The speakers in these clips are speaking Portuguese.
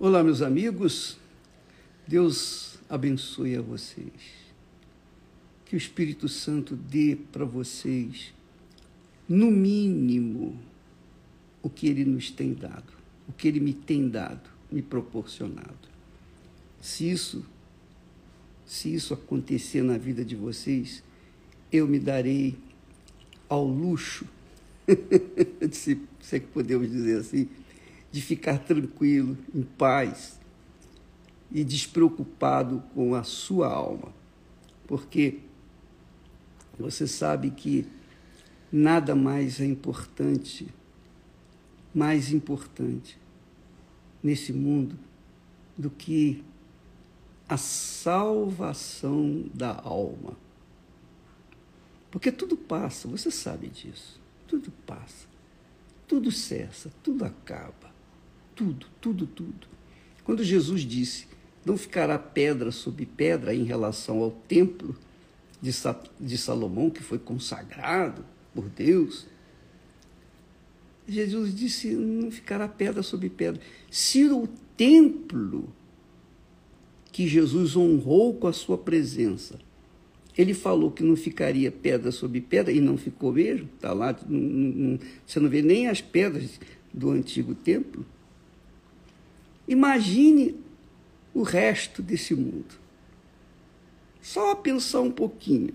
Olá, meus amigos. Deus abençoe a vocês. Que o Espírito Santo dê para vocês, no mínimo, o que ele nos tem dado, o que ele me tem dado, me proporcionado. Se isso se isso acontecer na vida de vocês, eu me darei ao luxo, se, é que podemos dizer assim, de ficar tranquilo, em paz e despreocupado com a sua alma. Porque você sabe que nada mais é importante, mais importante nesse mundo do que a salvação da alma. Porque tudo passa, você sabe disso. Tudo passa. Tudo cessa, tudo acaba tudo, tudo, tudo. Quando Jesus disse: Não ficará pedra sobre pedra em relação ao templo de, Sa de Salomão, que foi consagrado por Deus, Jesus disse: Não ficará pedra sobre pedra. Se o templo que Jesus honrou com a sua presença, ele falou que não ficaria pedra sobre pedra, e não ficou mesmo, está lá, não, não, você não vê nem as pedras do antigo templo. Imagine o resto desse mundo. Só pensar um pouquinho.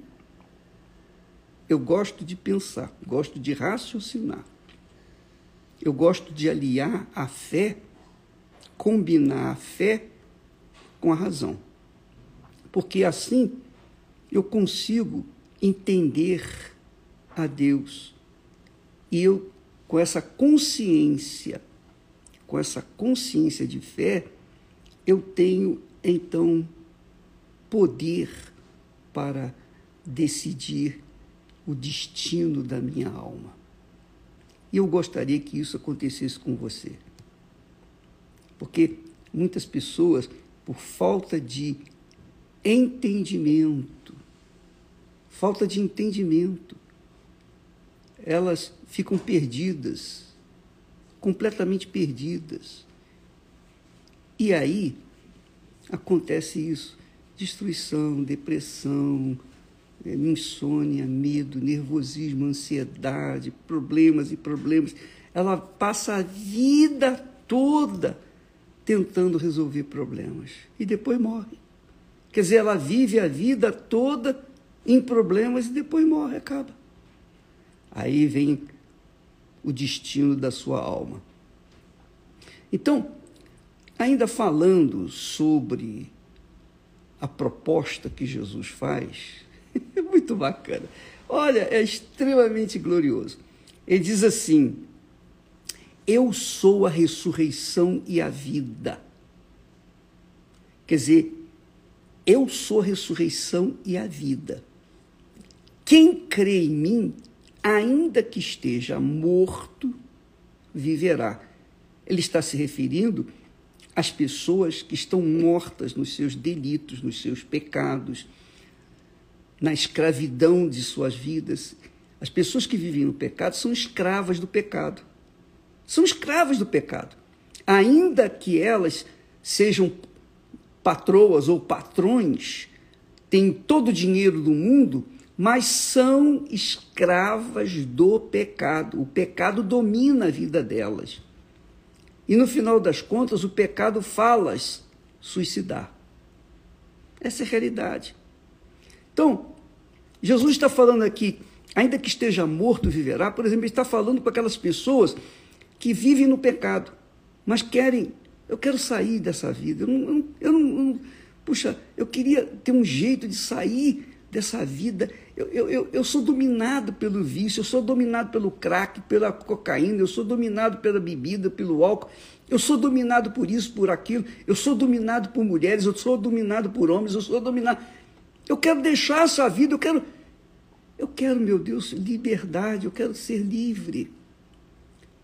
Eu gosto de pensar, gosto de raciocinar. Eu gosto de aliar a fé, combinar a fé com a razão. Porque assim eu consigo entender a Deus. E eu, com essa consciência com essa consciência de fé, eu tenho então poder para decidir o destino da minha alma. E eu gostaria que isso acontecesse com você. Porque muitas pessoas, por falta de entendimento, falta de entendimento, elas ficam perdidas completamente perdidas. E aí acontece isso: destruição, depressão, é, insônia, medo, nervosismo, ansiedade, problemas e problemas. Ela passa a vida toda tentando resolver problemas e depois morre. Quer dizer, ela vive a vida toda em problemas e depois morre, acaba. Aí vem o destino da sua alma. Então, ainda falando sobre a proposta que Jesus faz, é muito bacana. Olha, é extremamente glorioso. Ele diz assim: Eu sou a ressurreição e a vida. Quer dizer, eu sou a ressurreição e a vida. Quem crê em mim ainda que esteja morto, viverá. Ele está se referindo às pessoas que estão mortas nos seus delitos, nos seus pecados, na escravidão de suas vidas. As pessoas que vivem no pecado são escravas do pecado. São escravas do pecado. Ainda que elas sejam patroas ou patrões, têm todo o dinheiro do mundo, mas são escravas do pecado. O pecado domina a vida delas. E no final das contas, o pecado fala-as suicidar. Essa é a realidade. Então, Jesus está falando aqui, ainda que esteja morto, viverá. Por exemplo, ele está falando com aquelas pessoas que vivem no pecado, mas querem, eu quero sair dessa vida. Eu não, eu não, eu não puxa, eu queria ter um jeito de sair dessa vida. Eu, eu, eu sou dominado pelo vício, eu sou dominado pelo crack, pela cocaína, eu sou dominado pela bebida, pelo álcool, eu sou dominado por isso, por aquilo, eu sou dominado por mulheres, eu sou dominado por homens, eu sou dominado. Eu quero deixar essa vida, eu quero, eu quero, meu Deus, liberdade, eu quero ser livre.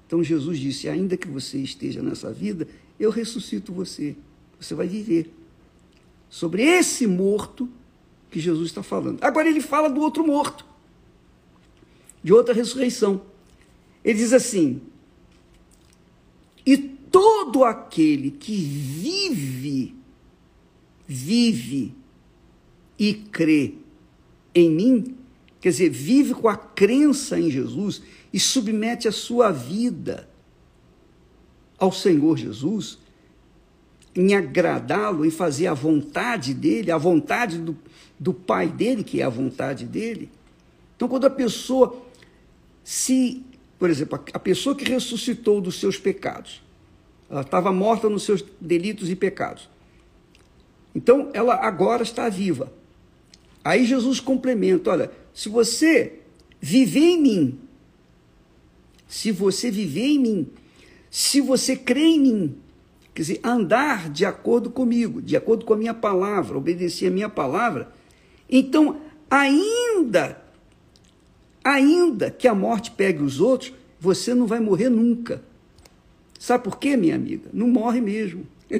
Então Jesus disse: ainda que você esteja nessa vida, eu ressuscito você, você vai viver. Sobre esse morto, que Jesus está falando. Agora ele fala do outro morto, de outra ressurreição. Ele diz assim: e todo aquele que vive, vive e crê em mim, quer dizer, vive com a crença em Jesus e submete a sua vida ao Senhor Jesus, em agradá-lo, em fazer a vontade dele, a vontade do, do Pai dele, que é a vontade dele. Então, quando a pessoa se, por exemplo, a pessoa que ressuscitou dos seus pecados, ela estava morta nos seus delitos e pecados. Então, ela agora está viva. Aí Jesus complementa: olha, se você viver em mim, se você viver em mim, se você crê em mim, quer dizer, andar de acordo comigo, de acordo com a minha palavra, obedecer a minha palavra, então, ainda, ainda que a morte pegue os outros, você não vai morrer nunca. Sabe por quê, minha amiga? Não morre mesmo.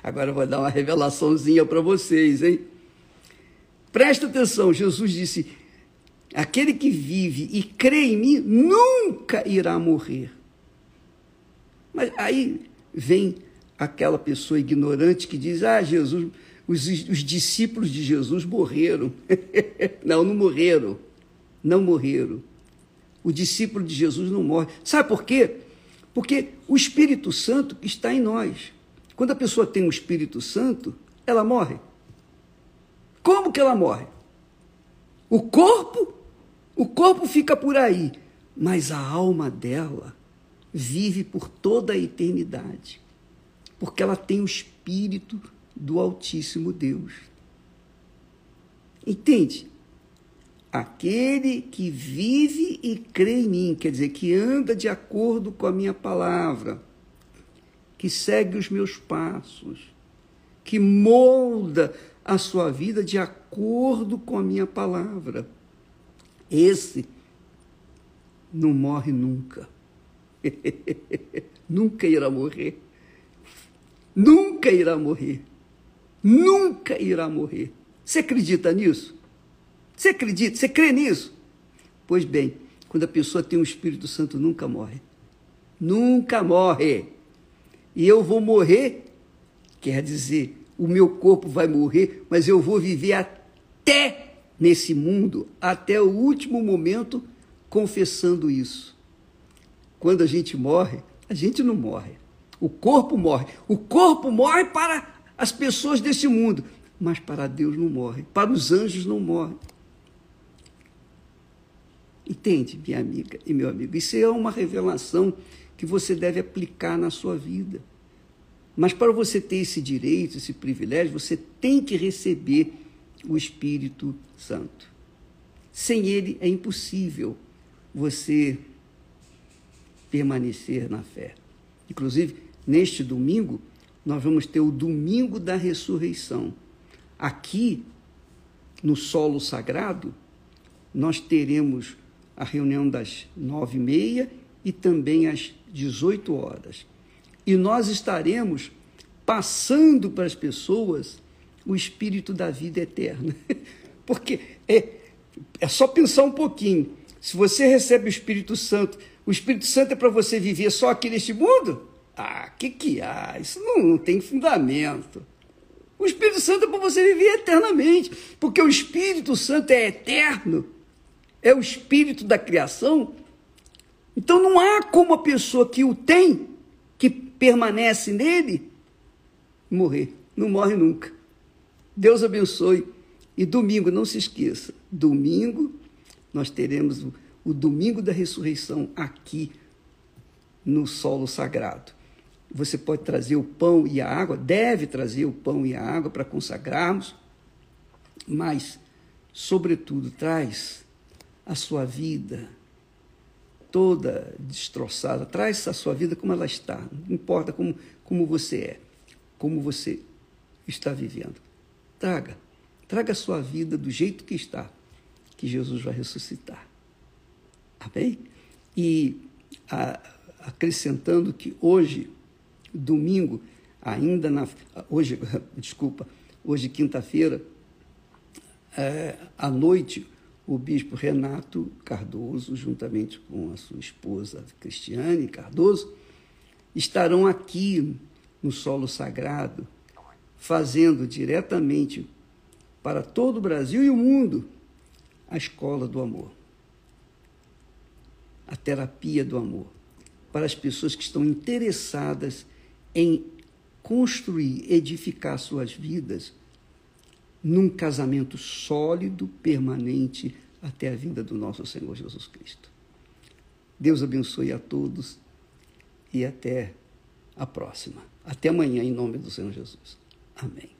Agora eu vou dar uma revelaçãozinha para vocês, hein? Presta atenção, Jesus disse: aquele que vive e crê em mim nunca irá morrer. Mas aí vem aquela pessoa ignorante que diz: ah, Jesus, os, os discípulos de Jesus morreram. não, não morreram. Não morreram. O discípulo de Jesus não morre. Sabe por quê? Porque o Espírito Santo está em nós. Quando a pessoa tem o Espírito Santo, ela morre. Como que ela morre? O corpo, o corpo fica por aí, mas a alma dela vive por toda a eternidade, porque ela tem o Espírito do Altíssimo Deus. Entende? Aquele que vive e crê em mim, quer dizer, que anda de acordo com a minha palavra, que segue os meus passos, que molda a sua vida de acordo com a minha palavra. Esse não morre nunca. nunca irá morrer. Nunca irá morrer nunca irá morrer. Você acredita nisso? Você acredita? Você crê nisso? Pois bem, quando a pessoa tem o um Espírito Santo, nunca morre. Nunca morre. E eu vou morrer, quer dizer, o meu corpo vai morrer, mas eu vou viver até nesse mundo, até o último momento, confessando isso. Quando a gente morre, a gente não morre. O corpo morre. O corpo morre para as pessoas desse mundo. Mas para Deus não morre, para os anjos não morre. Entende, minha amiga e meu amigo? Isso é uma revelação que você deve aplicar na sua vida. Mas para você ter esse direito, esse privilégio, você tem que receber o Espírito Santo. Sem ele é impossível você permanecer na fé. Inclusive, neste domingo, nós vamos ter o domingo da ressurreição. Aqui, no solo sagrado, nós teremos a reunião das nove e meia e também às 18 horas. E nós estaremos passando para as pessoas o espírito da vida eterna. Porque é, é só pensar um pouquinho. Se você recebe o Espírito Santo, o Espírito Santo é para você viver só aqui neste mundo? Ah, que que há? Isso não, não tem fundamento. O Espírito Santo é para você viver eternamente, porque o Espírito Santo é eterno, é o Espírito da criação. Então não há como a pessoa que o tem, que permanece nele, morrer. Não morre nunca. Deus abençoe. E domingo, não se esqueça, domingo nós teremos o, o domingo da ressurreição aqui no solo sagrado. Você pode trazer o pão e a água, deve trazer o pão e a água para consagrarmos, mas, sobretudo, traz a sua vida toda destroçada, traz a sua vida como ela está, não importa como, como você é, como você está vivendo. Traga, traga a sua vida do jeito que está, que Jesus vai ressuscitar. Amém? E a, acrescentando que hoje domingo, ainda na. Hoje, desculpa, hoje, quinta-feira, é, à noite, o bispo Renato Cardoso, juntamente com a sua esposa Cristiane Cardoso, estarão aqui no solo sagrado, fazendo diretamente para todo o Brasil e o mundo a escola do amor, a terapia do amor, para as pessoas que estão interessadas em construir, edificar suas vidas num casamento sólido, permanente, até a vinda do nosso Senhor Jesus Cristo. Deus abençoe a todos e até a próxima. Até amanhã, em nome do Senhor Jesus. Amém.